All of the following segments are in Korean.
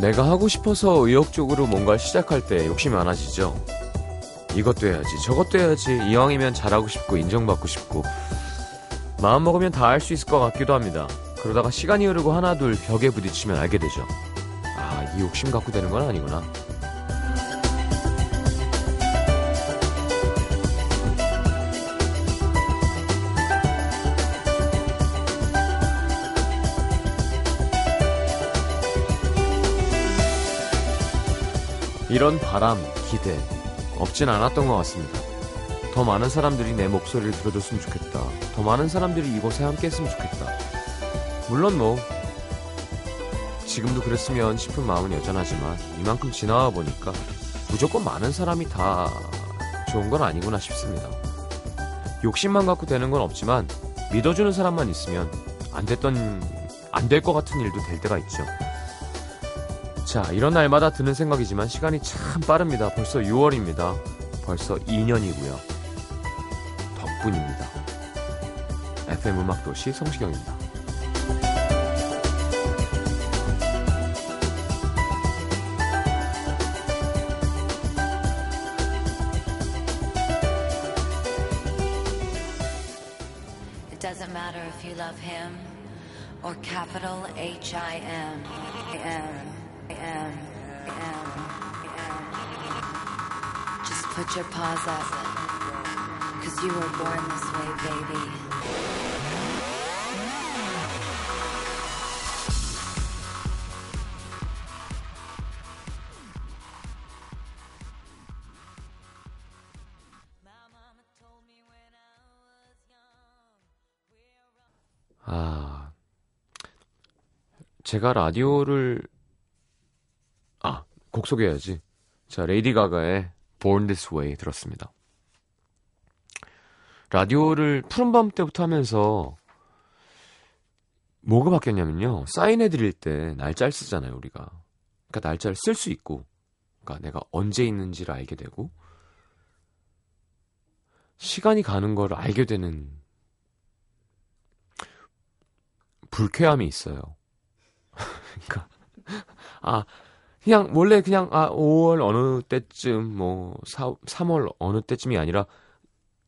내가 하고 싶어서 의욕적으로 뭔가를 시작할 때 욕심이 많아지죠. 이것도 해야지, 저것도 해야지, 이왕이면 잘하고 싶고 인정받고 싶고 마음 먹으면 다 할 수 있을 것 같기도 합니다. 그러다가 시간이 흐르고 하나둘 벽에 부딪히면 알게 되죠. 아, 이 욕심 갖고 되는 건 아니구나. 이런 바람, 기대 없진 않았던 것 같습니다. 더 많은 사람들이 내 목소리를 들어줬으면 좋겠다. 더 많은 사람들이 이곳에 함께 했으면 좋겠다. 물론 뭐 지금도 그랬으면 싶은 마음은 여전하지만 이만큼 지나와 보니까 무조건 많은 사람이 다 좋은 건 아니구나 싶습니다. 욕심만 갖고 되는 건 없지만 믿어주는 사람만 있으면 안 됐던 안 될 것 같은 일도 될 때가 있죠. 자, 이런 날마다 드는 생각이지만 시간이 참 빠릅니다. 벌써 6월입니다. 벌써 2년이고요. 덕분입니다. FM 음악도시 성시경입니다. Put your paws up. Cause you were born this way, baby. 아, 제가 라디오를, 아, 곡 소개해야지. 자, 레이디 가가의 Born This Way 들었습니다. 라디오를 푸른밤 때부터 하면서 뭐가 바뀌었냐면요. 사인해드릴 때 날짜를 쓰잖아요, 우리가. 그러니까 날짜를 쓸 수 있고, 그러니까 내가 언제 있는지를 알게 되고, 시간이 가는 걸 알게 되는 불쾌함이 있어요. 그러니까 아 그냥 원래 그냥 아 5월 어느 때쯤 뭐 4, 3월 어느 때쯤이 아니라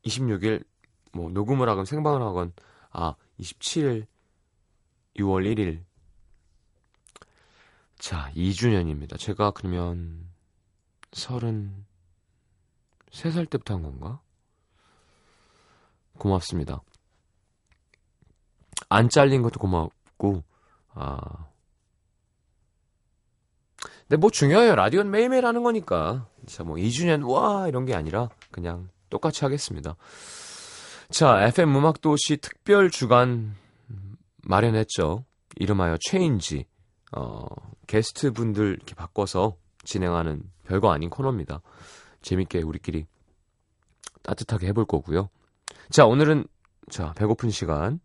26일 뭐 녹음을 하건 생방을 하건 아 27일 6월 1일 자 2주년입니다. 제가 그러면 33살 때부터 한 건가? 고맙습니다. 안 잘린 것도 고맙고, 아. 근데 뭐 중요해요. 라디오는 매일매일 하는 거니까. 자, 뭐 2주년, 와, 이런 게 아니라 그냥 똑같이 하겠습니다. 자, FM 음악도시 특별 주간 마련했죠. 이름하여 체인지. 어, 게스트 분들 이렇게 바꿔서 진행하는 별거 아닌 코너입니다. 재밌게 우리끼리 따뜻하게 해볼 거고요. 자, 오늘은, 자, 배고픈 시간.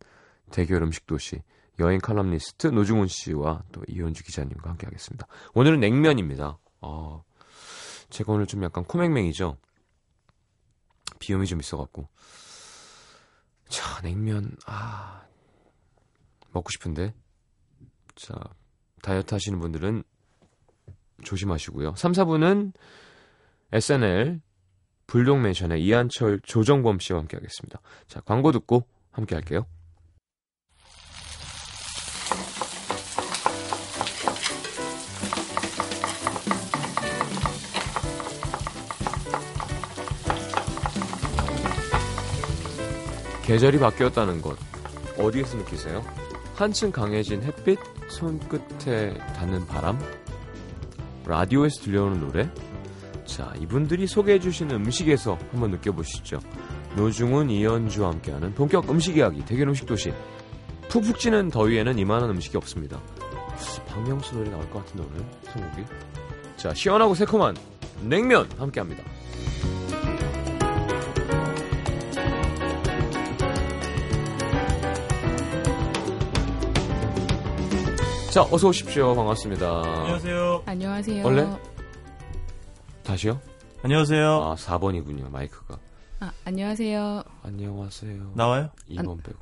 대결 음식 도시 여행 칼럼니스트 노중훈 씨와 또 이현주 기자님과 함께 하겠습니다. 오늘은 냉면입니다. 어, 제가 오늘 좀 약간 코맹맹이죠. 비염이 좀 있어갖고. 자, 냉면, 아, 먹고 싶은데. 자, 다이어트 하시는 분들은 조심하시고요. 3, 4분은 SNL 불독맨션의 이한철, 조정범 씨와 함께 하겠습니다. 자, 광고 듣고 함께 할게요. 계절이 바뀌었다는 것 어디에서 느끼세요? 한층 강해진 햇빛, 손끝에 닿는 바람, 라디오에서 들려오는 노래. 자, 이분들이 소개해주신 음식에서 한번 느껴보시죠. 노중훈, 이현주와 함께하는 본격 음식 이야기, 대결 음식 도시. 푹푹 찌는 더위에는 이만한 음식이 없습니다. 박명수 노래 나올 것 같은데 오늘 선곡이. 자, 시원하고 새콤한 냉면 함께합니다. 자, 어서 오십시오. 반갑습니다. 안녕하세요. 안녕하세요. 원래? 다시요? 안녕하세요. 아, 4번이군요. 마이크가. 아, 안녕하세요. 안녕하세요. 나와요? 2번 빼고.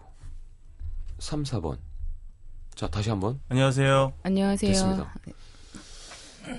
3, 4번. 자, 다시 한번. 안녕하세요. 안녕하세요. 됐습니다.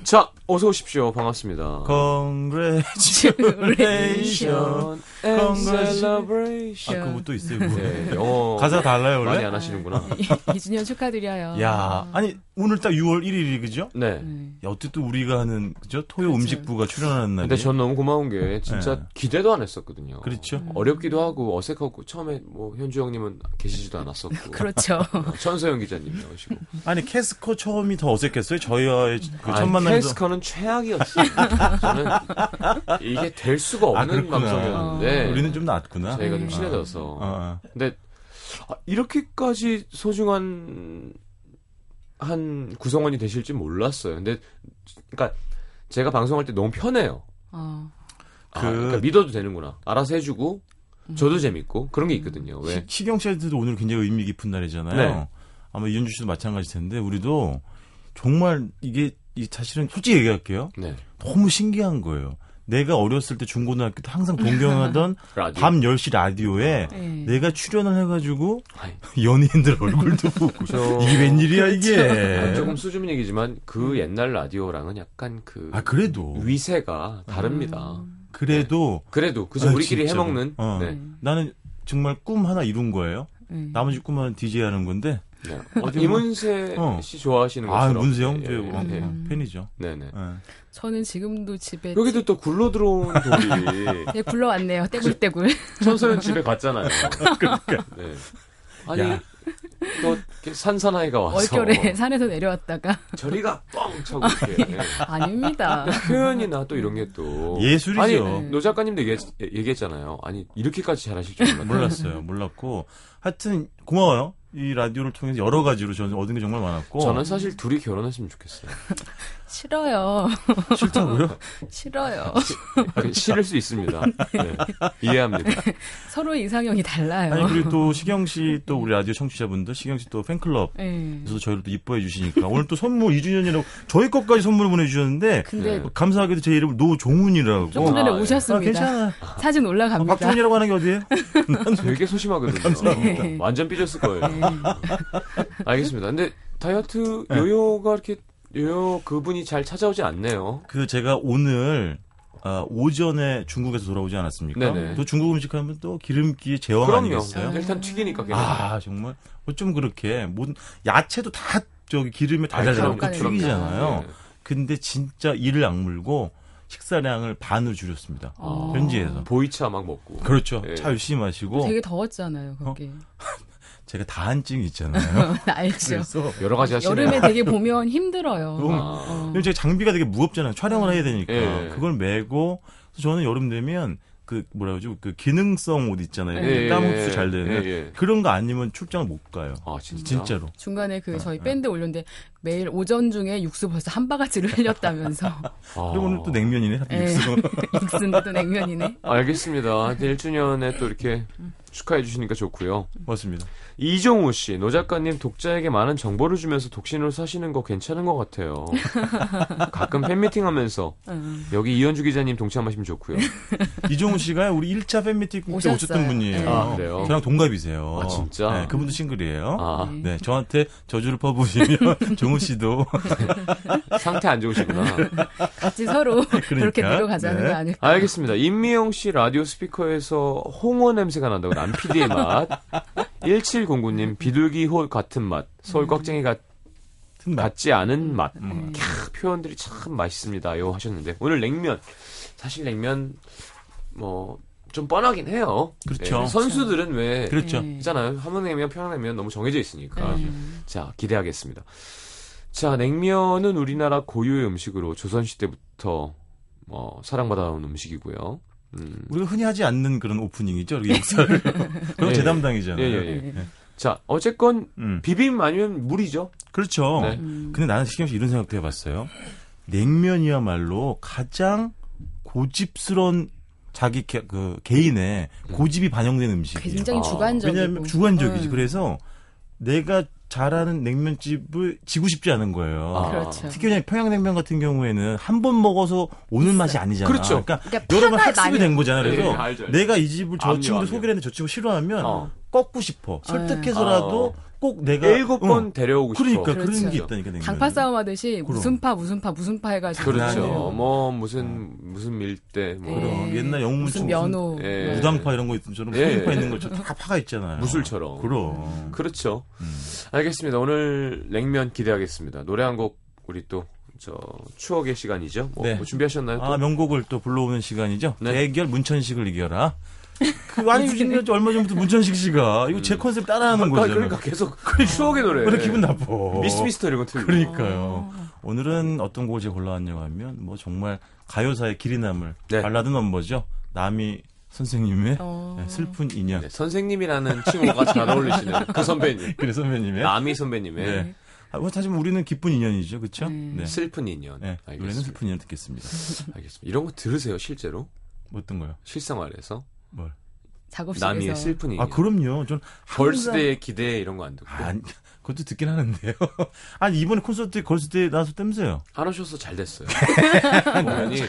자, 어서 오십시오. 반갑습니다. Congratulations. celebration. 아, 그거 또 있어요. 그거. 네, 영어 가사 달라요, 많이 원래? 안 하시는구나. 2주년 축하드려요. 야, 아니, 오늘 딱 6월 1일이, 그죠? 네. 네. 야, 어떻게 또 우리가 하는, 그죠? 토요 그렇죠. 음식부가 출연하는 날이. 근데 전 너무 고마운 게 진짜 네. 기대도 안 했었거든요. 그렇죠. 어렵기도 하고 어색하고 처음에 뭐 현주 형님은 계시지도 않았었고 그렇죠. 어, 천서영 기자님 나오시고 아니, 캐스커 처음이 더 어색했어요? 저희와의 그첫 아니, 만 남에서. 캐스커는 최악이었어요. 저는 이게 될 수가 아, 없는 그렇구나. 방송이었는데 우리는 좀 낫구나. 저희가 좀 네. 친해져서 어, 어. 근데 아, 이렇게까지 소중한 한 구성원이 되실 줄 몰랐어요. 근데 그러니까 제가 방송할 때 너무 편해요. 어. 아, 그- 그러니까 믿어도 되는구나. 알아서 해주고 저도 재밌고 그런 게 있거든요. 왜? 시- 시경 씨한테도 오늘 굉장히 의미 깊은 날이잖아요. 네. 아마 이현주 씨도 마찬가지일 텐데, 우리도 정말 이게, 이 사실은 솔직히 얘기할게요. 네. 너무 신기한 거예요. 내가 어렸을 때 중고등학교 때 항상 동경하던. 밤 10시 라디오에 네. 내가 출연을 해가지고 연예인들 얼굴도 보고 저- 이게 웬일이야 아, 이게 조금 수줍은 얘기지만 그 옛날 라디오랑은 약간 그 음. 아 그래도 위세가 다릅니다. 그래도 그래도 그저 아, 우리끼리 진짜로. 해먹는 어. 네. 나는 정말 꿈 하나 이룬 거예요 네. 나머지 꿈은 DJ 하는 건데 네. 어디 이문세 어. 씨 좋아하시는 아 것처럼 문세영 예, 저 예, 어, 예. 음. 팬이죠 네네. 예. 저는 지금도 집에 여기도 또 굴러 들어온 돌이 네, 굴러왔네요. 떼굴떼굴. 천서연 집에 갔잖아요. 네. 아니 야. 또 산사나이가 와서 얼결에 산에서 내려왔다가 저리가 뻥 차고 이렇게 아닙니다. 표현이나 또 이런 게 또 예술이죠. 아니 네. 노 작가님도 얘기, 얘기했잖아요. 아니 이렇게까지 잘하실 줄 몰랐다. 몰랐어요 몰랐고 하여튼 고마워요 이 라디오를 통해서 여러 가지로 저는 얻은 게 정말 많았고 저는 사실 둘이 결혼했으면 좋겠어요. 싫어요. 싫다고요 싫어요. 그 싫을 수 있습니다. 네. 이해합니다. 서로 이상형이 달라요. 아니 그리고 또 시경 씨 또 우리 라디오 청취자분들 시경 씨 또 팬클럽 네. 그래서 저희를 또 이뻐해 주시니까 오늘 또 선물 2주년이라고 저희 것까지 선물을 보내주셨는데 근데 네. 감사하게도 제 이름을 노종훈이라고 조금 전에 아, 예. 아, 오셨습니다. 괜찮아 사진 아, 올라갑니다. 박종훈이라고 하는 게 어디예요? 되게 소심하거든요. 감사합니다. 완전 삐졌을 거예요. 네. 알겠습니다. 근데 다이어트 네. 요요가 이렇게 요요 그분이 잘 찾아오지 않네요. 그 제가 오늘 아, 오전에 중국에서 돌아오지 않았습니까? 네네. 또 중국 음식 하면 또 기름기의 제왕 그럼요. 아니겠어요? 일단 튀기니까 그냥. 아 정말 어쩜 그렇게 모든 야채도 다 저기 기름에 아, 달달하고 그럼요. 튀기잖아요. 네. 근데 진짜 이를 악물고 식사량을 반으로 줄였습니다. 어. 현지에서. 보이차 막 먹고. 그렇죠. 예. 차 열심히 마시고 되게 더웠잖아요, 거기. 제가 다한증이 있잖아요. 알죠. 그래서 여러 가지 하시네요. 여름에 되게 보면 힘들어요. 너무- 아, 어. 제가 장비가 되게 무겁잖아요. 촬영을 해야 되니까. 예. 그걸 메고 그래서 저는 여름 되면 그 뭐라 그러죠? 그 기능성 옷 있잖아요. 예, 땀 예, 흡수 잘 되는 예, 예. 그런 거 아니면 출장을 못 가요. 아 진짜. 진짜로. 중간에 그 어, 저희 어. 밴드 올렸는데 매일 오전 중에 육수 벌써 한 바가지를 흘렸다면서. 아. 그리고 오늘 또 냉면이네. 예. 육수. 육수는 또 냉면이네. 알겠습니다. 1주년에 또 이렇게 축하해 주시니까 좋고요. 맞습니다. 이종우 씨, 노 작가님 독자에게 많은 정보를 주면서 독신으로 사시는 거 괜찮은 것 같아요. 가끔 팬미팅 하면서 응. 여기 이현주 기자님 동참하시면 좋고요. 이종우 씨가 우리 1차 팬미팅 때 오셨어요. 오셨던 분이에요. 네. 아, 그래요? 저랑 동갑이세요. 아, 진짜? 네, 그분도 싱글이에요. 아, 네. 네, 저한테 저주를 퍼부으시면 종우 씨도 상태 안 좋으시구나. 같이 서로 그렇게 내려가자는 네. 거 아닐까. 알겠습니다. 임미영 씨 라디오 스피커에서 홍어 냄새가 난다고 남 PD의 맛. 1709님 비둘기호 같은 맛. 서울 꺽쟁이 같. 같지 않은 맛. 음. 캬, 표현들이 참 맛있습니다요 하셨는데 오늘 냉면 사실 냉면 뭐 좀 뻔하긴 해요. 그렇죠. 네, 선수들은 왜 그렇죠. 네. 있잖아요. 함흥냉면, 평양냉면 너무 정해져 있으니까. 음. 자 기대하겠습니다. 자 냉면은 우리나라 고유의 음식으로 조선 시대부터 뭐 사랑받아온 음식이고요. 음, 우리가 흔히 하지 않는 그런 오프닝이죠. 우리 역사를. 그건 예, 제 예. 담당이잖아요. 예, 예, 예. 네. 자 어쨌건 음. 비빔 아니면 물이죠. 그렇죠. 네. 음. 근데 나는 신경 씨 이런 생각도 해봤어요. 냉면이야말로 가장 고집스러운 자기 개, 그 개인의 고집이 반영된 음식이에요. 굉장히 아, 주관적이고. 왜냐하면 주관적이지. 음. 그래서 내가 잘하는 냉면집을 지고 싶지 않은 거예요. 아. 그렇죠. 특히 그냥 평양냉면 같은 경우에는 한 번 먹어서 오는 맛이 아니잖아. 그렇죠. 그러니까 그러니까 여러 번 학습이 많이- 된 거잖아. 그래서 예, 알죠, 알죠. 내가 이 집을 저 압류. 소개를 했는데 저 친구 싫어하면 어. 꺾고 싶어. 설득해서라도 꼭 내가 일곱 어, 번 데려오고 싶어. 그러니까 그런 그렇죠. 게 있다니까. 당파 싸움 하듯이 그럼. 무슨 파 무슨 파 무슨 파 해가지고 그렇죠. 뭐 무슨 무슨 밀대 뭐 예. 그럼 옛날 영웅 무슨 면호 예. 무당파 이런 거 있던처럼 예. 소인파 있는 것처럼 다 파가 있잖아요. 무술처럼. 그럼. 그렇죠. 음. 알겠습니다. 오늘 냉면 기대하겠습니다. 노래 한 곡 우리 또 저 추억의 시간이죠. 뭐, 네. 뭐 준비하셨나요? 또? 아 명곡을 또 불러오는 시간이죠. 네. 대결 문천식을 이겨라. 그 아니 요즘 얼마 전부터 문천식 씨가 이거 제 컨셉 따라하는 아, 거잖아요. 그러니까 계속 추억의 노래. 그래 기분 나빠. 미스터 미스터 이런 거 틀고. 그러니까요. 오늘은 어떤 곡을 제가 골라왔냐고 하면 뭐 정말 가요사의 길이 남을 네. 발라드 넘버죠. 남이 선생님의 어. 네, 슬픈 인연. 네, 선생님이라는 칭호가 잘 어울리시는 그 선배님. 그래 선배님의. 남이 선배님의 네. 아, 뭐 사실 우리는 기쁜 인연이죠, 그렇죠? 네. 슬픈 인연. 네, 노래는 알겠습니다. 슬픈 인연 듣겠습니다. 알겠습니다. 이런 거 들으세요, 실제로? 뭐 어떤 거요? 실생활에서? 뭘? 작업실에서 남이의 슬픈 인연. 아 그럼요. 전 걸스데이의 기대 이런 거 안 듣고. 아니, 그것도 듣긴 하는데요. 아니 이번에 콘서트 걸스데이 나와서 땜세요. 안 오셔서 잘 됐어요. 공연이.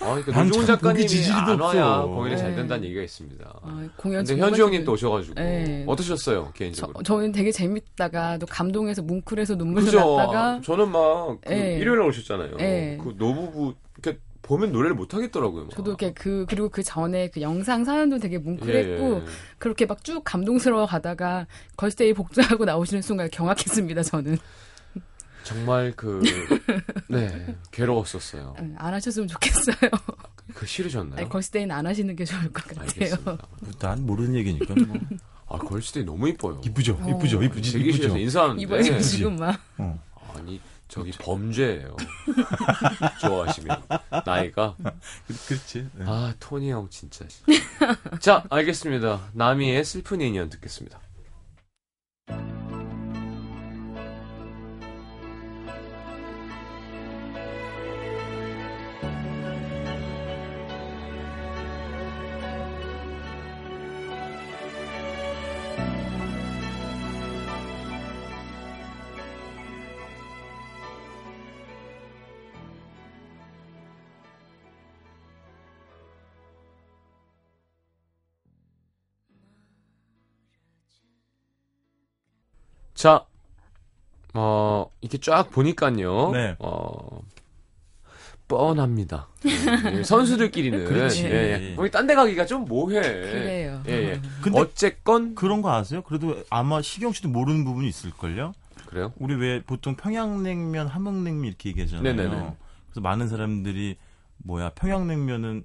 아, 그러니까 보기 작가님이 안 와야 없어. 공연이 잘 네. 된다는 얘기가 있습니다. 아, 공연 근데 현주 형님 또 오셔가지고 네. 어떠셨어요 저, 개인적으로? 저 는 되게 재밌다가 또 감동해서 뭉클해서 눈물도 그죠. 났다가 저는 막 그 네. 일요일에 오셨잖아요. 네. 그 노부부 이렇게 보면 노래를 못 하겠더라고요. 막. 저도 이렇게 그 그리고 그 전에 그 영상 사연도 되게 예, 뭉클했고 예. 그렇게 막 쭉 감동스러워 가다가 걸스데이 복장하고 나오시는 순간 경악했습니다 저는 정말 그 네, 괴로웠었어요. 응, 안 하셨으면 좋겠어요. 그 싫으셨나요? 아니, 걸스데이는 안 하시는 게 좋을 것 같아요. 알겠습니다. 뭐난 모르는 얘기니까. 뭐. 아 걸스데이 너무 이뻐요. 이쁘죠, 이쁘죠, 이쁘지, 대기실에서 이쁘죠. 인사하는데 이번에 지금 막 어. 아니 저기 범죄예요. 좋아하시면 나이가 그, 그렇지. 네. 아 토니 형 진짜. 자 알겠습니다. 나미의 슬픈 인연 듣겠습니다. 자, 어, 이렇게 쫙 보니까요. 네. 어, 뻔합니다. 예, 선수들끼리는. 그렇지. 예, 예. 거기 딴데 가기가 좀 뭐해. 그래요. 예, 예. 근데 어쨌건. 그런 거 아세요? 그래도 아마 시경 씨도 모르는 부분이 있을걸요? 그래요? 우리 왜 보통 평양냉면, 함흥냉면 이렇게 얘기하잖아요. 네네네. 그래서 많은 사람들이 뭐야 평양냉면은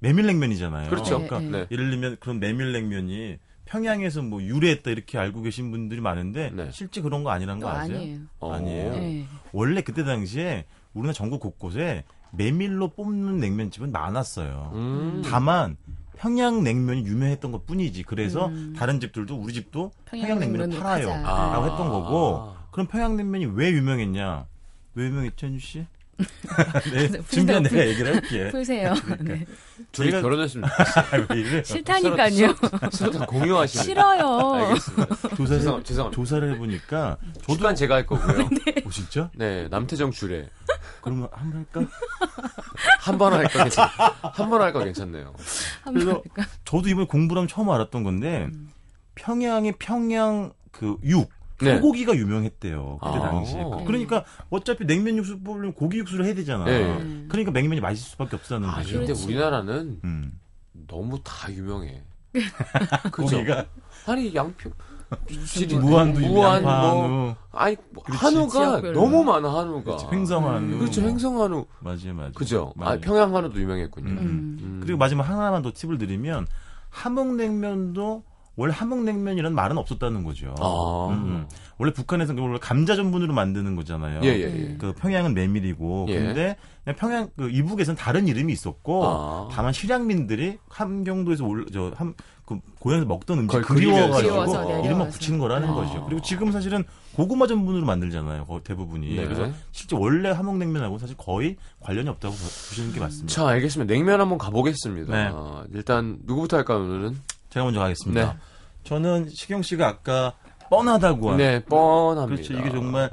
메밀냉면이잖아요. 그렇죠. 그러니까 네, 네. 예를 들면 그런 메밀냉면이 평양에서 뭐 유래했다 이렇게 알고 계신 분들이 많은데 네. 실제 그런 거 아니란 또거 아세요? 아니에요. 어. 아니에요. 네. 원래 그때 당시에 우리나라 전국 곳곳에 메밀로 뽑는 냉면집은 많았어요. 음. 다만 평양 냉면이 유명했던 것 뿐이지. 그래서 음. 다른 집들도 우리 집도 평양 냉면을 평양냉면을 팔아요. 아. 라고 했던 거고. 그럼 평양 냉면이 왜 유명했냐? 왜 유명했죠, 현주 씨? 네, 준비한 내가 얘기를 할게. 풀세요. 네. 둘이 저희가- 결혼했으면? 싫다니까요. 서로 다 공유하시는. 싫어요. 알겠습니다. 조사를, 죄송, 죄송합니다. 조사를 해보니까 저도 주간 제가 할 거고요. 어, 진짜? 네, 남태정 주례. 그러면 한 번 할까? 한 번 할까 괜찮. 한번 할까 괜찮네요. 그래서 할까? 저도 이번에 공부를 하면 처음 알았던 건데 평양의 평양 그 육. 네. 소고기가 유명했대요. 그때 아. 당시에. 그러니까 어차피 냉면 육수 뽑으려면 고기 육수를 해야 되잖아. 네. 그러니까 냉면이 맛있을 수밖에 없다는 아, 거죠. 근데 우리나라는 음. 너무 다 유명해. 그죠? 고기가 아니 양평 지리 무한도 무한 유명, 뭐 아니 뭐 그렇지. 한우가 지역별로. 너무 많아 한우가. 그렇지, 횡성 한우. 그렇죠 횡성 한우. 맞아요, 맞아요. 그죠? 아 맞아요. 평양 한우도 유명했군요. 음. 음. 음. 그리고 마지막 하나만 더 팁을 드리면 함흥냉면도 원래 함흥냉면이라는 말은 없었다는 거죠. 아. 음. 원래 북한에서는 원래 감자 전분으로 만드는 거잖아요. 예, 예, 예. 그 평양은 메밀이고 예. 근데 평양 그 이북에서는 다른 이름이 있었고 아. 다만 실향민들이 함경도에서 올 저함 그 고향에서 먹던 음식 그리워가지고 이름만. 붙이는 거라는 아. 거죠. 그리고 지금 사실은 고구마 전분으로 만들잖아요. 거- 대부분이. 네. 그래서 실제 원래 함흥냉면하고 사실 거의 관련이 없다고 보시는 게 맞습니다. 자 알겠습니다. 냉면 한번 가보겠습니다. 네. 아, 일단 누구부터 할까요 오늘은? 제가 먼저 가겠습니다. 네. 저는 시경 씨가 아까 뻔하다고 한 네 뻔합니다. 그렇죠. 이게 정말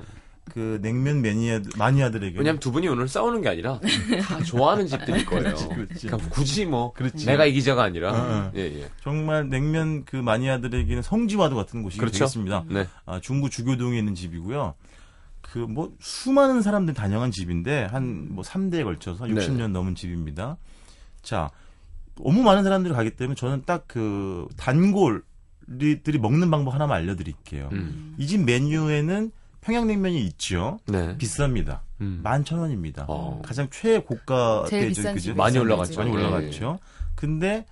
그 냉면 매니아 마니아들에게 왜냐면 두 분이 오늘 싸우는 게 아니라 다 좋아하는 집들일 거예요. 그렇지, 그렇지. 그러니까 굳이 뭐 그렇지. 내가 이기자가 아니라 어, 어. 예, 예. 정말 냉면 그 마니아들에게는 성지와도 같은 곳이 그렇죠. 되겠습니다. 네. 아, 중구 주교동에 있는 집이고요. 그 뭐 수많은 사람들이 다녀간 집인데 한 뭐 3대에 걸쳐서 60년 네. 넘은 집입니다. 자, 너무 많은 사람들이 가기 때문에 저는 딱 그 단골 들이 먹는 방법 하나만 알려드릴게요. 음. 이집 메뉴에는 평양냉면이 있죠. 네. 비쌉니다. 음. 11,000원입니다. 어. 가장 최고가 제일 때죠, 비싼 그죠? 많이 올라갔죠. 많이 예, 올라갔죠. 근데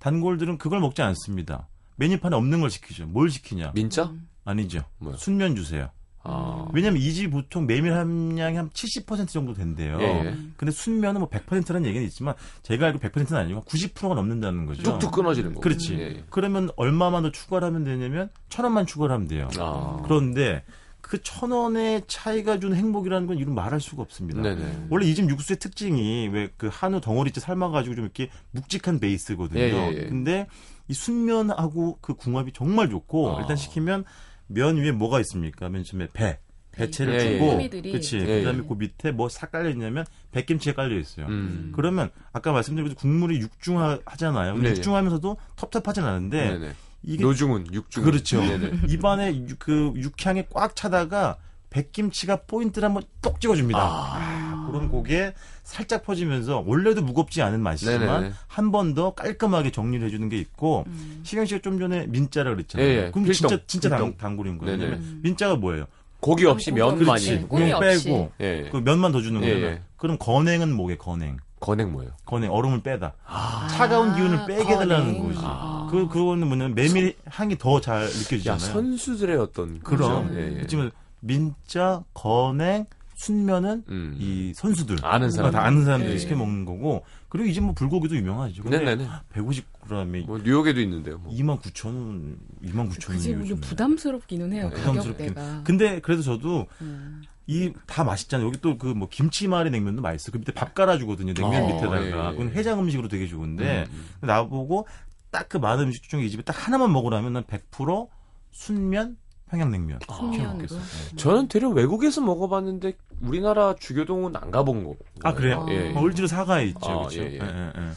단골들은 그걸 먹지 않습니다. 메뉴판에 없는 걸 시키죠. 뭘 시키냐? 민자? 아니죠. 뭐요? 순면 주세요. 아. 왜냐면 이집 보통 메밀 함량이 한 70% 정도 된대요. 예, 예. 근데 순면은 뭐 100%라는 얘기는 있지만 제가 알고 100%는 아니고 90%가 넘는다는 거죠. 뚝뚝 끊어지는 거. 그렇지. 예, 예. 그러면 얼마만 더 추가를 하면 되냐면 천 원만 추가를 하면 돼요. 아. 그런데 그천 원의 차이가 준 행복이라는 건 이루 말할 수가 없습니다. 네네. 원래 이 집 육수의 특징이 왜 그 한우 덩어리째 삶아가지고 좀 이렇게 묵직한 베이스거든요. 예, 예, 예. 근데 이 순면하고 그 궁합이 정말 좋고 아. 일단 시키면 면 위에 뭐가 있습니까? 맨 처음에 배. 배채를 예, 예. 주고, 호미들이. 그치. 예, 그다음에 예. 그 밑에 뭐 싹 깔려 있냐면 백김치가 깔려 있어요. 음. 그러면 아까 말씀드린 국물이 육중하잖아요. 네, 네. 육중하면서도 텁텁하진 않은데 네 네. 이게 노중훈, 육중훈. 그렇죠. 네네. 입안에 유- 그 육향에 꽉 차다가 백김치가 포인트를 한번 똑 찍어줍니다. 아. 그런 고게 살짝 퍼지면서 원래도 무겁지 않은 맛이지만 네네. 한번 더 깔끔하게 정리를 해주는 게 있고 시경 씨가 좀 전에 민자라 그랬잖아요. 예, 예. 그럼 필동, 진짜 진짜 당, 필동. 단골인 거예요. 네네. 왜냐면 민자가 뭐예요? 고기 없이 그냥 없이. 빼고 예, 예. 그 면만 더 주는 예, 거예요. 예. 그럼 건행은 뭐게 건행? 건행 뭐예요? 건행 얼음을 빼다. 아. 차가운 기운을 빼게 해달라는 건행. 거지. 아. 그 그거는 뭐냐면 메밀 향이 더잘 야, 느껴지잖아요. 선수들의 어떤. 그럼 그죠? 예, 예. 그렇지만 민자, 건행, 순면은 음. 이 선수들 아는 사람. 다 아는 사람들이 예. 시켜 먹는 거고 그리고 이제 뭐 불고기도 유명하죠. 근데 네네네. 150g에 뭐, 뉴욕에도 있는데요. 뭐. 2만 9천 원, 2만 9천 그지 원이요. 좀 부담스럽기는 해요. 부담스럽긴. 가격대가. 근데 그래도 저도 음. 이다 맛있잖아요. 여기 또 그 뭐 김치말이 냉면도 맛있어. 그 밑에 밥 깔아주거든요. 냉면 어, 밑에다가. 예, 예. 그건 해장 음식으로 되게 좋은데 음, 나보고 딱 그 많은 음식 중에 이 집에 딱 하나만 먹으라면 난 100% 순면 평양냉면. 순면으로. 먹겠어. 저는 대략 외국에서 먹어봤는데 우리나라 주교동은 안 가본 거. 아 그래요? 예. 어, 을지로 사가에 있죠. 아, 그렇죠. 예, 예. 예, 예, 예.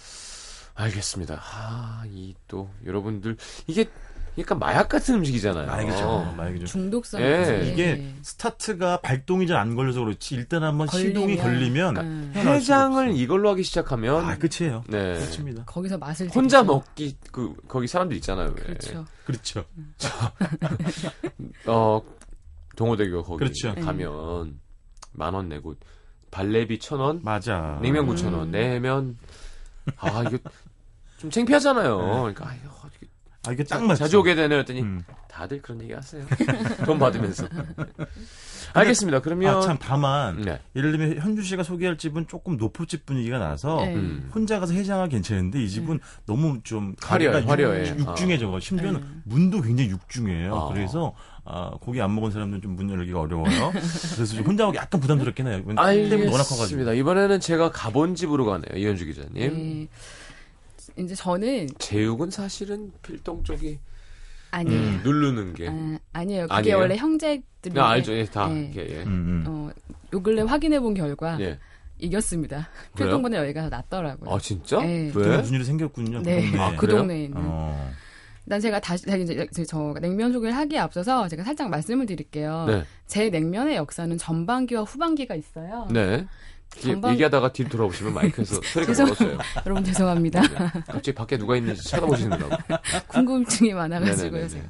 알겠습니다. 아, 이 또 여러분들 이게 약간 마약 같은 음식이잖아요. 마약이죠. 마약이죠. 중독성. 예. 이게 스타트가 발동이 잘 안 걸려서 그렇지 일단 한번 시동이 걸리면 음. 해장을. 이걸로 하기 시작하면 아 끝이에요. 네. 그렇습니다. 거기서 맛을 혼자 느끼죠. 먹기 그 거기 사람들 있잖아요. 왜. 그렇죠. 그렇죠. 어 동호대교 거기 그렇죠. 가면 만 원 내고 발레비 천 원, 맞아. 냉면 구천 원 내면 아 이거 좀 창피하잖아요. 그러니까 아유, 아 이게 딱 맞죠. 자주 오게 되네 했더니 음. 다들 그런 얘기 하세요. 돈 받으면서. 알겠습니다. 그러면 아 참 다만 네. 예를 들면 현주 씨가 소개할 집은 조금 노포집 분위기가 나서 네. 음. 혼자 가서 해장하기 괜찮은데 이 집은 너무 좀 화려해, 화려해. 육, 육중해져. 심지어는 네. 문도 굉장히 육중해요. 아. 그래서 아, 고기 안 먹은 사람들은 좀 문 열기가 어려워요. 그래서 좀 혼자 오기 약간 부담스럽긴 해요. 테이블 워낙 커가지고. 알겠습니다. 이번에는 제가 가본 집으로 가네요. 이현주 기자님. 네. 이제 저는 제육은 사실은 필동 쪽이 아니에요. 음, 누르는 게. 아, 아니에요. 그게 아니에요? 원래 형제들이 나 알죠. 예, 다. 네. 예. 음, 음. 어, 요 근래 확인해 본 결과 예. 이겼습니다. 필동보다 여기가 더 낫더라고요. 아, 진짜? 네. 왜? 무슨 일이 생겼군요. 네. 그 동네에. 아, 그? 동네에 있는. 어. 난 제가 다시 이제 저 냉면 소개를 하기에 앞서서 제가 살짝 말씀을 드릴게요. 네. 제 냉면의 역사는 전반기와 후반기가 있어요. 네. 전방- 얘기하다가 뒤로 돌아보시면 마이크에서 소리가 죄송- 멀었어요. 여러분 죄송합니다. 갑자기 밖에 누가 있는지 쳐다보시느라고. 궁금증이 많아가지고요. 제가.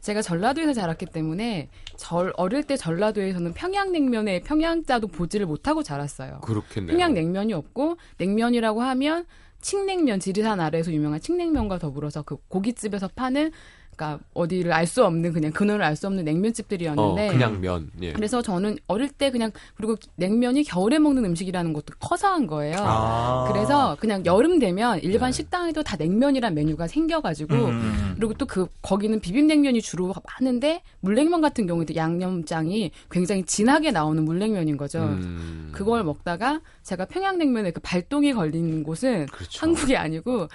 제가 전라도에서 자랐기 때문에 절 어릴 때 전라도에서는 평양냉면에 평양자도 보지를 못하고 자랐어요. 그렇겠네요. 평양냉면이 없고 냉면이라고 하면 칡냉면 지리산 아래에서 유명한 칡냉면과 더불어서 그 고깃집에서 파는 그러니까 어디를 알 수 없는 그냥 근원을 알 수 없는 어, 냉면집들이었는데 그냥 면. 예. 그래서 저는 어릴 때 그냥 그리고 냉면이 겨울에 먹는 음식이라는 것도 커서 한 거예요. 아. 그래서 그냥 여름 되면 일반 네. 식당에도 다 냉면이란 메뉴가 생겨가지고 음. 그리고 또 그 거기는 비빔냉면이 주로 많은데 물냉면 같은 경우에도 양념장이 굉장히 진하게 나오는 물냉면인 거죠. 음. 그걸 먹다가 제가 평양냉면에 그 발동이 걸린 곳은 그렇죠. 한국이 아니고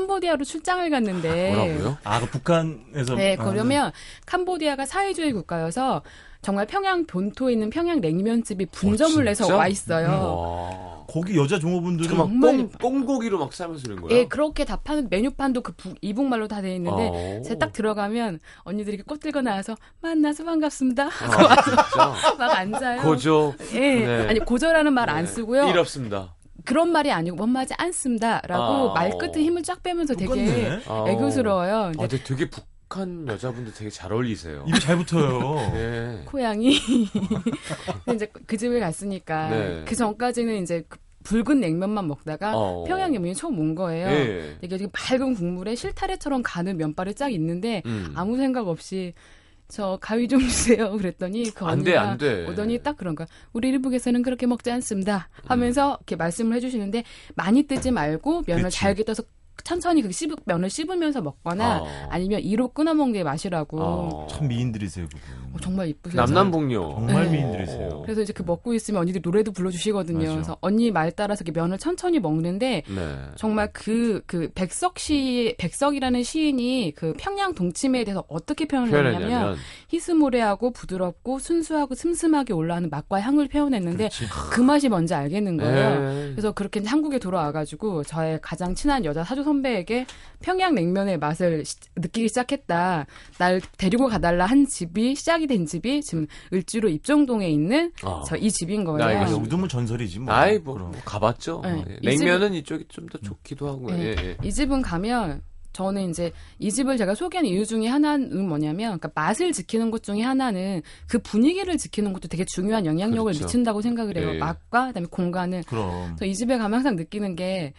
캄보디아로 출장을 갔는데 뭐라고요? 아, 그 북한에서 네, 아, 그러면 캄보디아가 사회주의 국가여서 정말 평양 본토에 있는 평양 냉면집이 분점을 어, 내서? 와 있어요. 와. 거기 여자 종업원들은 정말 꽁, 꽁고기로 막 삶아서 이런 거야? 예, 그렇게 다 파는 메뉴판도 그 북- 이북말로 다 돼 있는데 어. 제가 딱 들어가면 언니들이 이렇게 꽃 들고 나와서 만나서 반갑습니다. 아, 진짜? 막 앉아요. 고조. 예, 네. 아니 고저라는 말안 네. 쓰고요. 일 없습니다. 그런 말이 아니고 원마지 않습니다라고 아. 말 끝에 힘을 쫙 빼면서 되게. 아. 애교스러워요. 아, 근데 근데 되게 북한 여자분들 되게 잘 어울리세요. 입이 잘 붙어요. 네. 고양이. 근데 이제 그 집을 갔으니까 네. 그 전까지는 이제 그 붉은 냉면만 먹다가 어. 평양 냉면이 처음 온 거예요. 예. 이게 맑은 국물에 실타래처럼 가는 면발이 쫙 있는데 음. 아무 생각 없이 저 가위 좀 주세요. 그랬더니 그 안 돼, 언니가 안 돼. 오더니 딱 그런 거야. 우리 일북에서는 그렇게 먹지 않습니다. 하면서 이렇게 말씀을 해주시는데 많이 뜨지 말고 면을. 잘게 떠서 천천히 그 씹, 면을 씹으면서 먹거나 어. 아니면 이로 끊어 먹는 게 맛이라고. 어. 참 미인들이세요, 그분. 어, 정말 이쁘세요. 남남북녀. 정말 네. 미인들이세요. 그래서 이제 그 먹고 있으면 언니들이 노래도 불러주시거든요. 맞아. 그래서 언니 말 따라서 이렇게 면을 천천히 먹는데 네. 정말 그, 그, 백석 시, 백석이라는 시인이 그 평양 동치미에 대해서 어떻게 표현을 했냐면 희스모래하고 부드럽고 순수하고 슴슴하게 올라오는 맛과 향을 표현했는데 그렇지. 그 맛이 뭔지 알겠는 거예요. 네. 그래서 그렇게 한국에 돌아와가지고 저의 가장 친한 여자 사주 선 배에게 평양 냉면의 맛을 시- 느끼기 시작했다. 날 데리고 가달라 한 집이 시작이 된 집이 지금 을지로 입정동에 있는 어. 저이 집인 거예요. 나 이거 아, 좀- 여기도 뭐 전설이지 뭐. 아이 뭐, 그럼. 뭐 가봤죠. 네. 예. 이 냉면은 이쪽이 좀 더 좋기도 하고. 네. 예, 예. 이 집은 가면 저는 이제 이 집을 제가 소개한 이유 중에 하나는 뭐냐면 그러니까 맛을 지키는 것 중에 하나는 그 분위기를 지키는 것도 되게 중요한 영향력을 그렇죠. 미친다고 생각을 해요. 예. 맛과 그다음에 공간을 그럼. 그래서 이 집에 가면 항상 느끼는 게,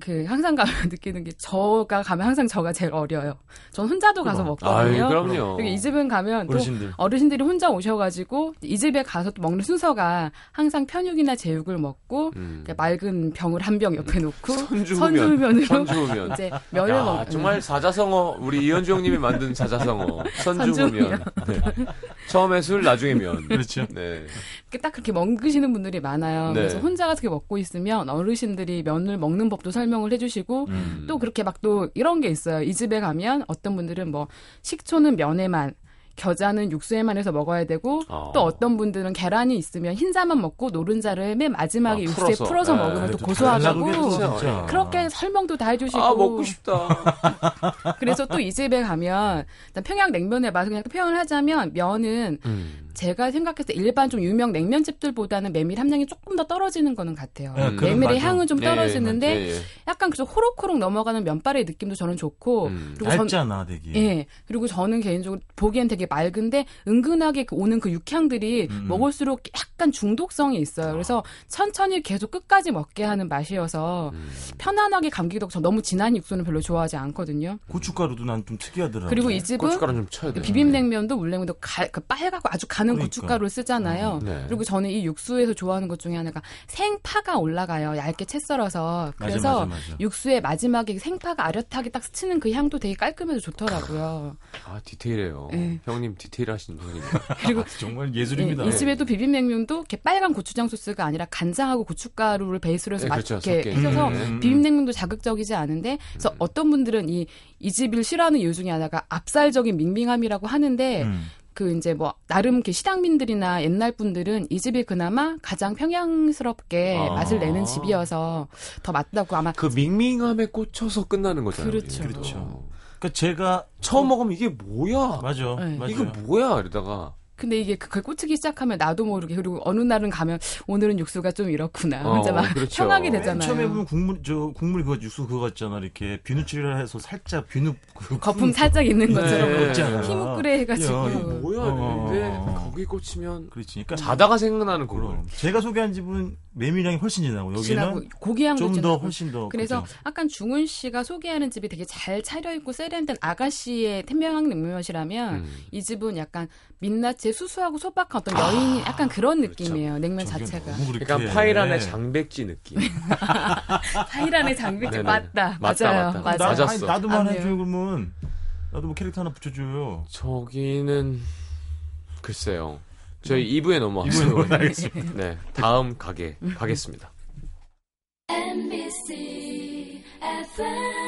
그, 항상 가면 느끼는 게, 저가 가면 항상 저가 제일 어려요. 전 혼자도 가서 그럼. 먹거든요. 그럼요. 그리고 이 집은 가면 또 어르신들. 어르신들이 혼자 오셔가지고, 이 집에 가서 또 먹는 순서가 항상 편육이나 제육을 먹고, 음. 맑은 병을 한 병 옆에 놓고, 선주우면. 선주우면으로 선주우면. 이제 면을 야, 먹 정말 사자성어 우리 이현주 형님이 만든 사자성어 선주면 네. 처음에 술 나중에 면 그렇죠. 네. 딱 그렇게 먹으시는 분들이 많아요. 네. 그래서 혼자 가서 그렇게 먹고 있으면 어르신들이 면을 먹는 법도 설 명을 해주시고, 음. 또 그렇게 막 또 이런 게 있어요. 이 집에 가면 어떤 분들은 뭐 식초는 면에만 겨자는 육수에만 해서 먹어야 되고 어. 또 어떤 분들은 계란이 있으면 흰자만 먹고 노른자를 맨 마지막에 아, 육수에 풀어서. 풀어서, 네. 먹으면 또 그래도 고소하다고. 그렇게 설명도 다 해주시고 아 먹고 싶다. 그래서 또 이 집에 가면 일단 평양 냉면의 맛을 그냥 표현을 하자면 면은 음. 제가 생각했을 때 일반 좀 유명 냉면집들보다는 메밀 함량이 조금 더 떨어지는 거는 같아요. 네, 메밀의 맞아. 향은 좀 예, 예, 떨어지는데 예, 예. 약간 그저 호로호록 넘어가는 면발의 느낌도 저는 좋고 음. 그리고 얇잖아, 되게. 예. 그리고 저는 개인적으로 보기엔 되게 맑은데 은근하게 그 오는 그 육향들이 음. 먹을수록 약간 중독성이 있어요. 그래서 천천히 계속 끝까지 먹게 하는 맛이어서 음. 편안하게 감기도 저 너무 진한 육수는 별로 좋아하지 않거든요. 고춧가루도 난 좀 특이하더라고. 그리고 이 집은 고춧가루 좀 쳐야 돼. 비빔냉면도 물냉면도 가, 그 빨갛고 아주 가는 그러니까. 고춧가루를 쓰잖아요. 네. 그리고 저는 이 육수에서 좋아하는 것 중에 하나가 생파가 올라가요. 얇게 채 썰어서. 맞아, 그래서 맞아, 맞아. 육수에 마지막에 생파가 아렷하게 딱 스치는 그 향도 되게 깔끔해서 좋더라고요. 아 디테일해요. 예. 형님 디테일하신 형님. 그리고 아, 정말 예술입니다. 이 집에도 비빔냉면도 이렇게 빨간 고추장 소스가 아니라 간장하고 고춧가루를 베이스로 해서 네, 맛 그렇죠. 있게 섞여 해서. 음. 비빔냉면도 자극적이지 않은데 그래서 어떤 분들은 이 이 집을 싫어하는 이유 중에 하나가 압살적인 밍밍함이라고 하는데 음. 그 이제 뭐 나름 이렇게 시장민들이나 옛날 분들은 이 집이 그나마 가장 평양스럽게 아. 맛을 내는 집이어서 더 맞다고 아마 그 밍밍함에 꽂혀서 끝나는 거잖아요. 그렇죠. 이게. 그렇죠. 그러니까 제가 처음 먹으면 이게 뭐야? 맞아, 네. 맞아. 이거 뭐야? 이러다가 근데 이게 그걸 꽂히기 시작하면 나도 모르게 그리고 어느 날은 가면 오늘은 육수가 좀 이렇구나 어, 혼자 막 그렇죠. 평하게 맨 되잖아요. 처음에 보면 국물 저 국물 그거 육수 그거 같잖아 이렇게 비누칠을 해서 살짝 비누 그 거품 살짝 있는 것처럼 네. 피무꾸레 해가지고 야, 이게 뭐야? 어. 근데 거기 꽂히면 그렇지. 그러니까 자다가 생각나는. 그럼 제가 소개한 집은 메밀량이 훨씬 진하고 여기는 고기 향도 좀더 진하고. 훨씬 더 그래서 그죠? 아까 중훈 씨가 소개하는 집이 되게 잘 차려입고 세련된 아가씨의 태명한 냉면이라면 음. 이 집은 약간 민낯 의 수수하고 소박한 어떤 여인 약간 그런 느낌이에요 냉면 저게 자체가 약간 파이란의 장백지 느낌. 파이란의 네네. 맞다 맞다, 맞아요 맞다. 맞아요 나, 맞았어. 아니, 나도만 안 해줘요 그러면 나도 뭐 캐릭터 하나 붙여줘요. 저기는 글쎄요. 저희 2부에 넘어왔어요. 이번에 뭐 알겠습니다. 네, 다음 가게 가겠습니다. NBC FM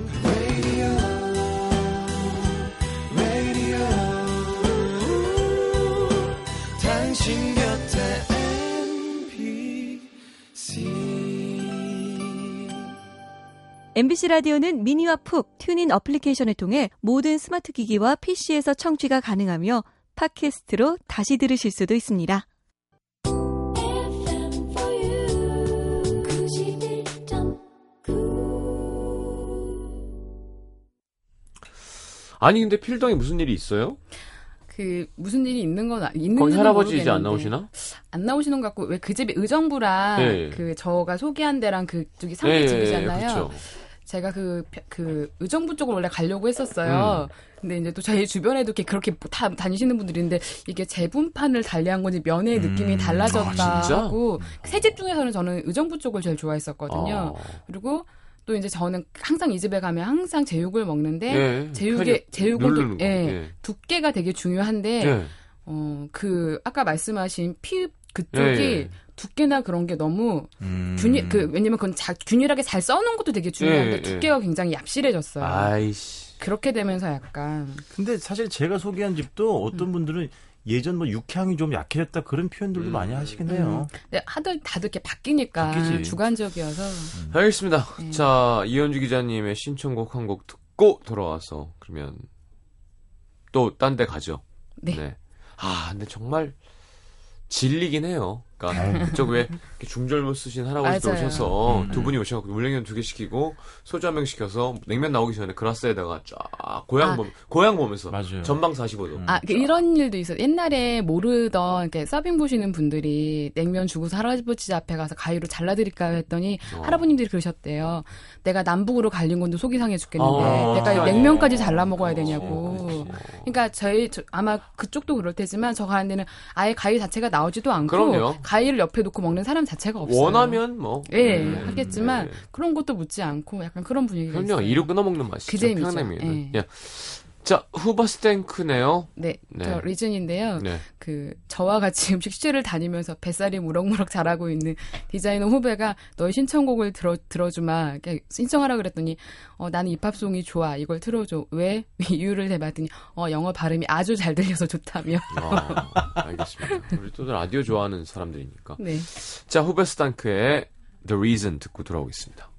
MBC 라디오는 mini와 pooq TuneIn 어플리케이션을 통해 모든 스마트 기기와 PC에서 청취가 가능하며 팟캐스트로 다시 들으실 수도 있습니다. 아니 근데 필동에 무슨 일이 있어요? 그 무슨 일이 있는 건 아- 있는 거기 건 할아버지 이제 안. 나오시나? 안 나오시는 것 같고 왜 그 집이 의정부랑 네. 그 저가 소개한 데랑 그쪽이 상대 집이잖아요. 그렇죠. 제가 그, 펴- 그, 의정부 쪽을 원래 가려고 했었어요. 음. 근데 이제 또 저희 주변에도 이렇게 그렇게 다 다니시는 분들이 있는데 이게 재분판을 달리한 건지 면의 음. 느낌이 달라졌다 아? 하고 새 집 중에서는 저는 의정부 쪽을 제일 좋아했었거든요. 어. 그리고 또 이제 저는 항상 이 집에 가면 항상 제육을 먹는데 예, 제육의 제육은 또, 거. 예, 예. 두께가 되게 중요한데 예. 어그 아까 말씀하신 피 그쪽이 예, 예. 두께나 그런 게 너무 음. 균일 그 왜냐면 그건 자, 균일하게 잘 써놓은 것도 되게 중요한데 예, 예. 두께가 굉장히 얍실해졌어요. 아이씨. 그렇게 되면서 약간 근데 사실 제가 소개한 집도 어떤 음. 분들은 예전 뭐 육향이 좀 약해졌다 그런 표현들도 음. 많이 하시긴 해요. 근데 하도 다들 이렇게 바뀌니까 바뀌지. 주관적이어서 알겠습니다. 네. 자, 이현주 기자님의 신청곡 한 곡 듣고 돌아와서 그러면 또 딴 데 가죠. 네. 아, 근데 정말 질리긴 해요. 그러니까 그쪽 왜 이렇게 중절모 쓰신 할아버지도 맞아요. 오셔서 음. 두 분이 오셔서 물냉면 두 개 시키고 소주 한 병 시켜서 냉면 나오기 전에 그라스에다가 쫙 고향 아. 보 고향 보면서 맞아요. 전방 45도. 음. 아, 그 이런 일도 있어요. 옛날에 모르던, 이렇게 서빙 보시는 분들이 냉면 주고서 할아버지 앞에 가서 가위로 잘라드릴까요? 했더니 어. 할아버님들이 그러셨대요. 내가 남북으로 갈린 건도 속이 상해 죽겠는데, 아, 내가 아니에요. 냉면까지 잘라 먹어야 어, 되냐고. 그렇지. 그러니까 저희, 저- 아마 그쪽도 그럴 테지만 저 가는 데는 아예 가위 자체가 나오지도 않고, 그럼요. 가위를 옆에 놓고 먹는 사람 자체가 없어요. 원하면 뭐. 예, 네. 하겠지만, 네. 그런 것도 묻지 않고, 약간 그런 분위기가 그럼요. 있어요. 이로 끊어 먹는 맛이죠. 그 재미죠. 평양냉면은. 예. 야. 자, 후버스탱크네요. 네, 네. 저 리즌인데요. 네. 그 저와 같이 음식실을 다니면서 뱃살이 무럭무럭 자라고 있는 디자이너 후배가 너의 신청곡을 들어 들어주마 신청하라 그랬더니 어 나는 입합송이 좋아 이걸 틀어줘 왜 이유를 대봤더니 어 영어 발음이 아주 잘 들려서 좋다며 아, 알겠습니다. 우리 또 라디오 좋아하는 사람들이니까. 네 자, 후베스탱크의 The Reason 듣고 돌아오겠습니다.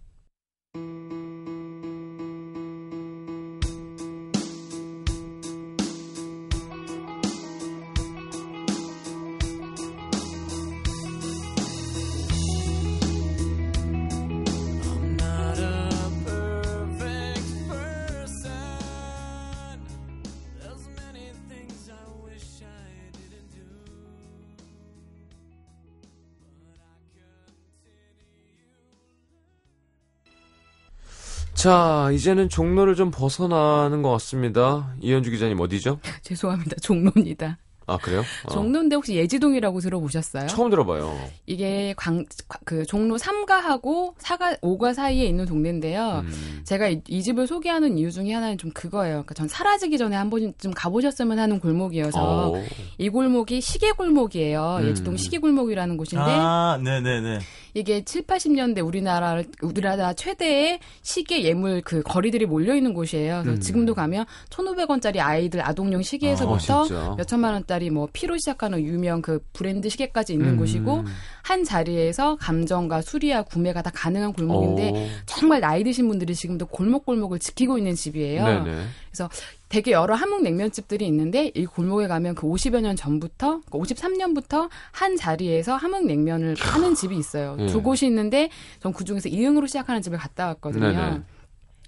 자, 이제는 종로를 좀 벗어나는 것 같습니다. 이현주 기자님 어디죠? 죄송합니다 종로입니다 아, 그래요? 어. 종로인데 혹시 예지동이라고 들어보셨어요? 처음 들어봐요. 이게 광 그 종로 3가하고 4가 5가 사이에 있는 동네인데요. 음. 제가 이, 이 집을 소개하는 이유 중에 하나는 좀 그거예요. 그러니까 전 사라지기 전에 한 번쯤 가보셨으면 하는 골목이어서 어. 이 골목이 시계 골목이에요. 음. 예지동 시계 골목이라는 곳인데 아, 네네네. 이게 7, 80년대 우리나라 우리나라 최대의 시계 예물 그 거리들이 몰려 있는 곳이에요. 그래서 음. 지금도 가면 1,500원짜리 아이들 아동용 어, 시계에서부터 진짜. 몇 천만 원짜리 뭐 피로 시작하는 유명 그 브랜드 시계까지 있는 음. 곳이고 한 자리에서 감정과 수리와 구매가 다 가능한 골목인데 오. 정말 나이 드신 분들이 지금도 골목골목을 지키고 있는 집이에요. 네네. 그래서 되게 여러 한국 냉면집들이 있는데 이 골목에 가면 그 50여 년 전부터 그 53년부터 한 자리에서 한국 냉면을 파는 집이 있어요. 예. 두 곳이 있는데 전 그중에서 이응으로 시작하는 집을 갔다 왔거든요. 네네.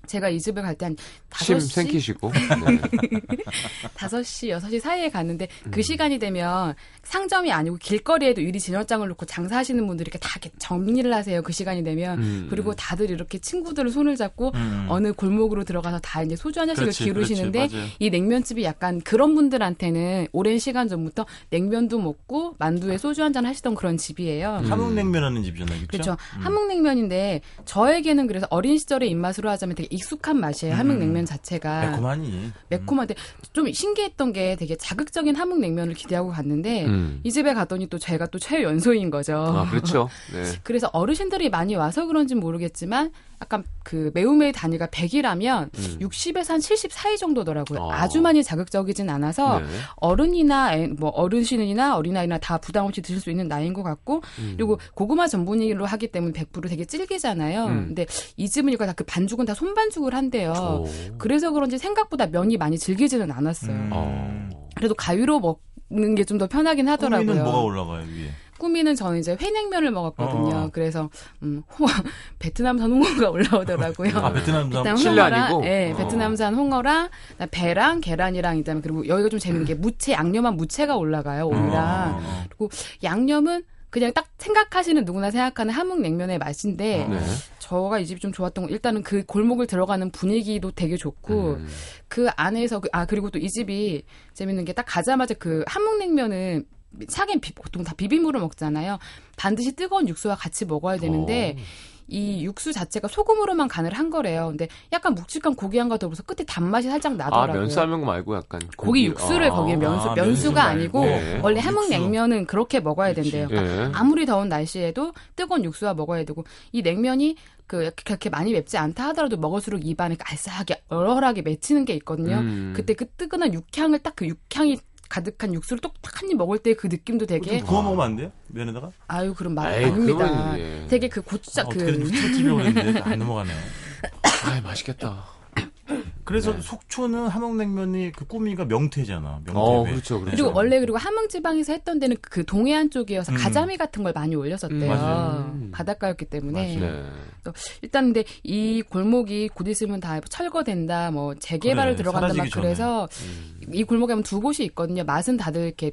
제가 이 집을 갈 때한침 5시, 생기시고. 네. 5시, 6시 사이에 갔는데 음. 그 시간이 되면 상점이 아니고 길거리에도 유리 진열장을 놓고 장사하시는 분들이 이렇게 다 정리를 하세요. 그 시간이 되면. 음. 그리고 다들 이렇게 친구들을 손을 잡고 음. 어느 골목으로 들어가서 다 이제 소주 한 잔씩을 그렇지, 기울이시는데 그렇지. 이 냉면집이 약간 그런 분들한테는 오랜 시간 전부터 냉면도 먹고 만두에 소주 한 잔 하시던 그런 집이에요. 함흥냉면 하는 집이잖아요. 그렇죠? 그렇죠. 함흥냉면인데 저에게는 그래서 어린 시절의 입맛으로 하자면 되게 익숙한 맛이에요. 함흥냉면 음. 자체가 매콤하니. 매콤한데 좀 신기했던 게 되게 자극적인 함흥냉면을 기대하고 갔는데 음. 이 집에 갔더니 또 제가 또 최연소인 거죠. 아, 그렇죠. 네. 그래서 어르신들이 많이 와서 그런지 모르겠지만 약간 그 매운의 단위가 100이라면 음. 60에서 한 70 사이 정도더라고요. 어. 아주 많이 자극적이진 않아서 네. 어른이나 애- 뭐 어르신이나 어린아이나 다 부담 없이 드실 수 있는 나이인 것 같고 음. 그리고 고구마 전분으로 하기 때문에 100% 되게 질기잖아요. 음. 근데 이 집은 이거 다 그 반죽은 다 손반 죽을 한대요. 오. 그래서 그런지 생각보다 면이 많이 질기지는 않았어요. 음. 어. 그래도 가위로 먹는 게 좀 더 편하긴 하더라고요. 꾸미는 뭐가 올라가요 위에? 꾸미는 저는 이제 회냉면을 먹었거든요. 어. 그래서 음, 홍어, 베트남산 홍어가 올라오더라고요. 아 베트남 사람 베트남 홍어랑, 아니고? 예, 어. 베트남산 홍어랑 배랑 계란이랑 그다음에 그리고 여기가 좀 재밌는 게 무채 양념한 무채가 올라가요 오이랑 어. 그리고 양념은 그냥 딱 생각하시는 누구나 생각하는 함흥냉면의 맛인데 네. 저가 이 집이 좀 좋았던 건 일단은 그 골목을 들어가는 분위기도 되게 좋고 음. 그 안에서 그- 아 그리고 또 이 집이 재밌는 게 딱 가자마자 그 함흥냉면은 차게 보통 다 비빔으로 먹잖아요. 반드시 뜨거운 육수와 같이 먹어야 되는데 어. 이 육수 자체가 소금으로만 간을 한 거래요. 근데 약간 묵직한 고기향과 더불어서 끝에 단맛이 살짝 아, 나더라고요. 면 삶은 거 말고 약간 고기 육수를 아. 거기에 면수 아, 면수가 면수 아니고. 네. 원래 육수. 함흥냉면은 그렇게 먹어야. 된대요. 예. 아무리 더운 날씨에도 뜨거운 육수와 먹어야 되고 이 냉면이 그 그렇게 많이 맵지 않다 하더라도 먹을수록 입안에 알싸하게 얼얼하게 맺히는 게 있거든요. 음. 그때 그 뜨끈한 육향을 딱 그 육향이 가득한 육수를 똑딱 한 입 먹을 때 그 느낌도 되게 좀 구워 먹으면 안 돼요? 면에다가? 아유 그럼 말 에이, 아닙니다. 그건, 예. 되게 그 고추장 아, 그 어떻게든 틀어뜨리려고 했는데 안 넘어가네. 아, 맛있겠다. 그래서 네. 속초는 함흥냉면이 그 꾸미가 명태잖아. 명태. 어, 회. 그렇죠, 그렇죠. 그리고 원래 그리고 함흥 지방에서 했던 데는 그 동해안 쪽이어서 음. 가자미 같은 걸 많이 올렸었대요. 음, 맞아요. 바닷가였기 때문에 네. 일단 근데 이 골목이 곧 있으면 다 철거된다, 뭐 재개발을 그래, 들어간다 막 그래서 음. 이 골목에 하면 두 곳이 있거든요. 맛은 다들 이렇게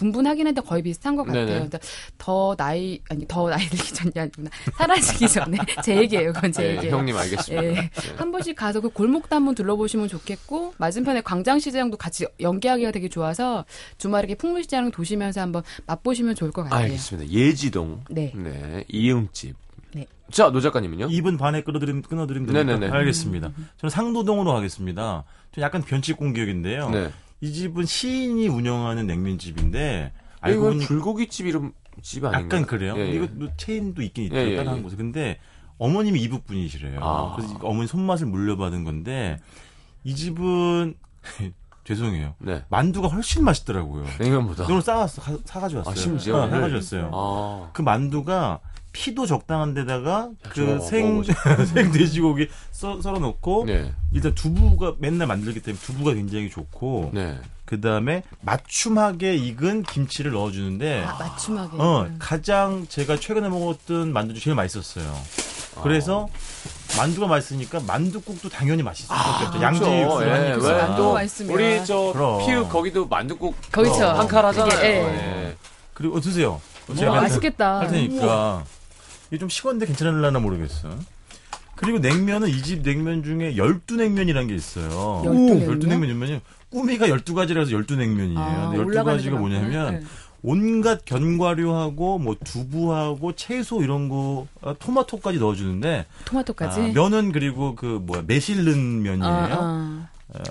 분분하긴 한데 거의 비슷한 것 같아요. 네네. 더 나이 아니 더 나이 들기 전이 아니구나 사라지기 전에 제 얘기예요. 그건 제 예, 얘기예요. 형님 알겠습니다. 예. 한 번씩 가서 그 골목도 한번 둘러보시면 좋겠고 맞은편에 광장시장도 같이 연계하기가 되게 좋아서 주말에 이렇게 풍물시장 도시면서 한번 맛보시면 좋을 것 같아요. 알겠습니다. 예지동. 네. 네. 이응집. 네. 자, 노 작가님은요? 2분 반에 끊어드리면, 끊어드리면 됩니까? 네네네. 알겠습니다. 저는 상도동으로 가겠습니다. 좀 약간 변칙 공격인데요. 네. 이 집은 시인이 운영하는 냉면집인데 알고 이거 보니 불고기집 이름 집 아닌가요? 약간 그래요. 예, 예. 이거 뭐 체인도 있긴 있죠. 예, 예, 다른 예. 곳에. 근데 어머님이 이북 분이시래요. 아. 그래서 어머니 손맛을 물려받은 건데 이 집은 죄송해요. 네. 만두가 훨씬 맛있더라고요. 냉면보다. 오늘 싸왔어. 가- 사가지고 왔어요. 아, 심지어? 어, 네. 사가지고 왔어요. 아. 그 만두가 피도 적당한 데다가 그 생, 먹어보고 생 돼지고기 썰, 썰어 놓고 네. 일단 두부가 맨날 만들기 때문에 두부가 굉장히 좋고 네. 그 다음에 맞춤하게 익은 김치를 넣어주는데 아, 맞춤하게. 어 가장 제가 최근에 먹었던 만두 중 제일 맛있었어요. 그래서 만두가 맛있으니까 만두국도 당연히 맛있을 수밖에 없죠. 양지 그렇죠. 육수 예. 왜 만두가 또 맛있으면. 우리 저 그럼. 피읍 거기도 만두국 거기죠. 한칼 하잖아요. 이게, 예. 예. 그리고 어, 드세요. 와, 제가 할 테- 맛있겠다. 할 테니까 이게 좀 식었는데 괜찮을라나 모르겠어. 그리고 냉면은 이 집 냉면 중에 열두 냉면이라는 게 있어요. 열두 냉면? 열두 냉면이면 꾸미가 열두 가지라서 열두 냉면이에요. 아, 근데 열두 올라가는 가지가 게 뭐냐면. 네. 온갖 견과류하고 뭐 두부하고 채소 이런 거 아, 토마토까지 넣어주는데 토마토까지. 아, 면은 그리고 그 뭐야 매실른 면이에요. 아, 아. 어,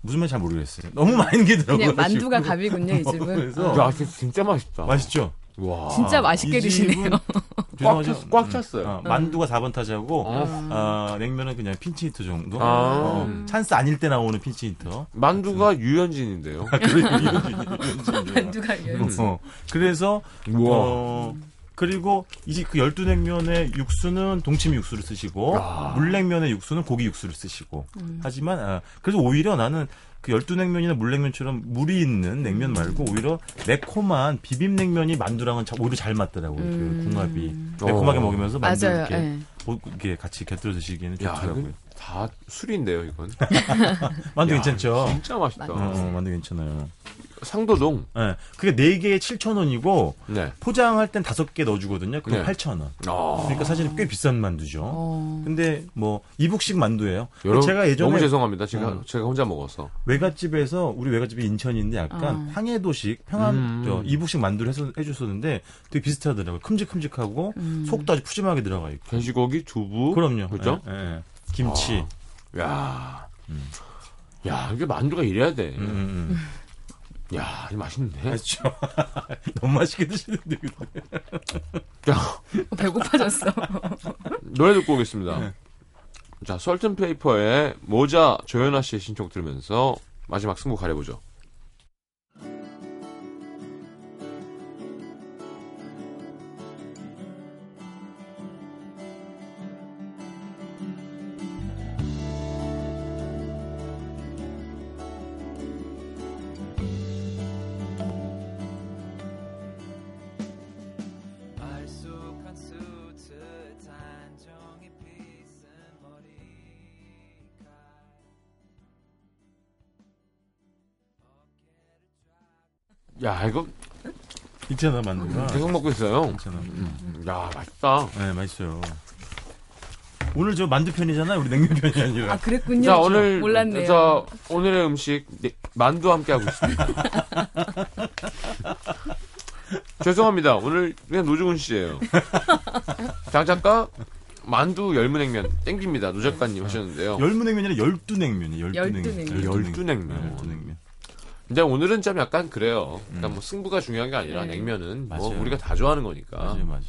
무슨 말인지 잘 모르겠어요. 너무 많이 넣더라고요. 그냥 만두가 갑이군요, 이 집은. 그래서 야, 진짜, 진짜 맛있다. 맛있죠. 와. 진짜 맛있게 이 드시네요. 꽉, 찼, 꽉 찼어요. 어, 만두가 4번 타자고 어. 어, 냉면은 그냥 핀치히터 정도. 아. 어, 찬스 아닐 때 나오는 핀치히터. 만두가 유현진인데요. 만두가 이거. 어, 그래서 우와. 어, 그리고 이제 그 열두 냉면의 육수는 동치미 육수를 쓰시고 아. 물냉면의 육수는 고기 육수를 쓰시고 음. 하지만 아, 그래서 오히려 나는 그 열두 냉면이나 물냉면처럼 물이 있는 냉면 말고 오히려 매콤한 비빔냉면이 만두랑은 자- 오히려 잘 맞더라고요. 음. 그 궁합이 매콤하게 어. 먹으면서 만두 맞아요. 이렇게 예. 뭐 이렇게 같이 곁들여 드시기에는 야, 좋더라고요. 다 술인데요, 이건. 만두 야, 괜찮죠? 진짜 맛있다. 어, 어, 만두 괜찮아요. 상도동. 예. 그게 4개에 7,000원이고 네. 포장할 땐 5개 넣어 주거든요. 그럼 네. 8,000원. 아. 그러니까 사실 꽤 비싼 만두죠. 어. 근데 뭐 이북식 만두예요. 여러분, 제가 예전에 너무 죄송합니다. 제가, 어. 제가 혼자 먹어서. 외갓집에서 우리 외갓집이 인천인데 약간 어. 황해도식 평안 음. 저 이북식 만두를 해서 해 줬었는데 되게 비슷하더라고요. 큼직큼직하고 음. 속도 아주 푸짐하게 들어가 있고. 돼지고기, 두부. 그럼요. 그죠? 예, 예. 김치. 아. 야, 음. 야 이게 만두가 이래야 돼. 음, 음, 음. 야, 이거 맛있는데. 맛있죠. 너무 맛있게 드시는데. 야, 어, 배고파졌어. 노래 듣고 오겠습니다. 네. 자, 설튼페이퍼의 모자 조연아 씨의 신청 들으면서 마지막 승부 가려보죠. 야, 이거 있잖아, 만두가. 계속 먹고 있어요. 괜찮아. 야, 맛있다. 네, 맛있어요. 오늘 저 만두 편이잖아 요. 우리 냉면 편이 아니라. 아 그랬군요. 자, 오늘 몰랐네요. 자, 오늘의 음식 네, 만두 함께 하고 있습니다. 죄송합니다. 오늘 그냥 노중훈 씨예요. 장 작가 만두 열무냉면 땡깁니다. 노 작가님 하셨는데요. 열무냉면이 아니라 열두냉면이에요. 열두냉면. 열두냉면. 열두냉면. 네, 열두냉면. 근데 오늘은 좀 약간 그래요. 그러니까 뭐 승부가 중요한 게 아니라 네. 냉면은 뭐 맞아요. 우리가 다 좋아하는 거니까. 맞아요, 맞아요.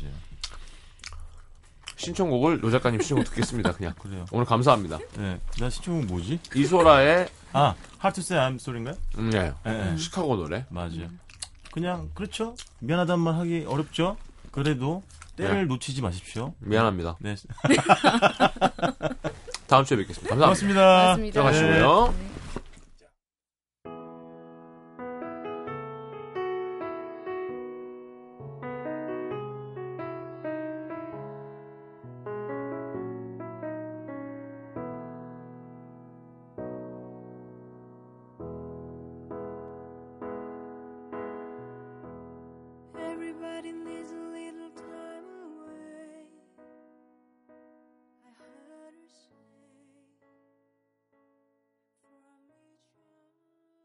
신청곡을 노 작가님 신청곡 듣겠습니다. 그냥. 그래요. 오늘 감사합니다. 네. 나 신청은 뭐지? 이소라의 아, Hard to Say I'm Sorry인가요? 음, 네. 예, 예. 시카고 노래. 맞아요. 그냥 그렇죠. 미안하단 말 하기 어렵죠. 그래도 때를 네. 놓치지 마십시오. 미안합니다. 네. 다음 주에 뵙겠습니다. 감사합니다. 고맙습니다. 맞습니다. 들어가시고요. 네.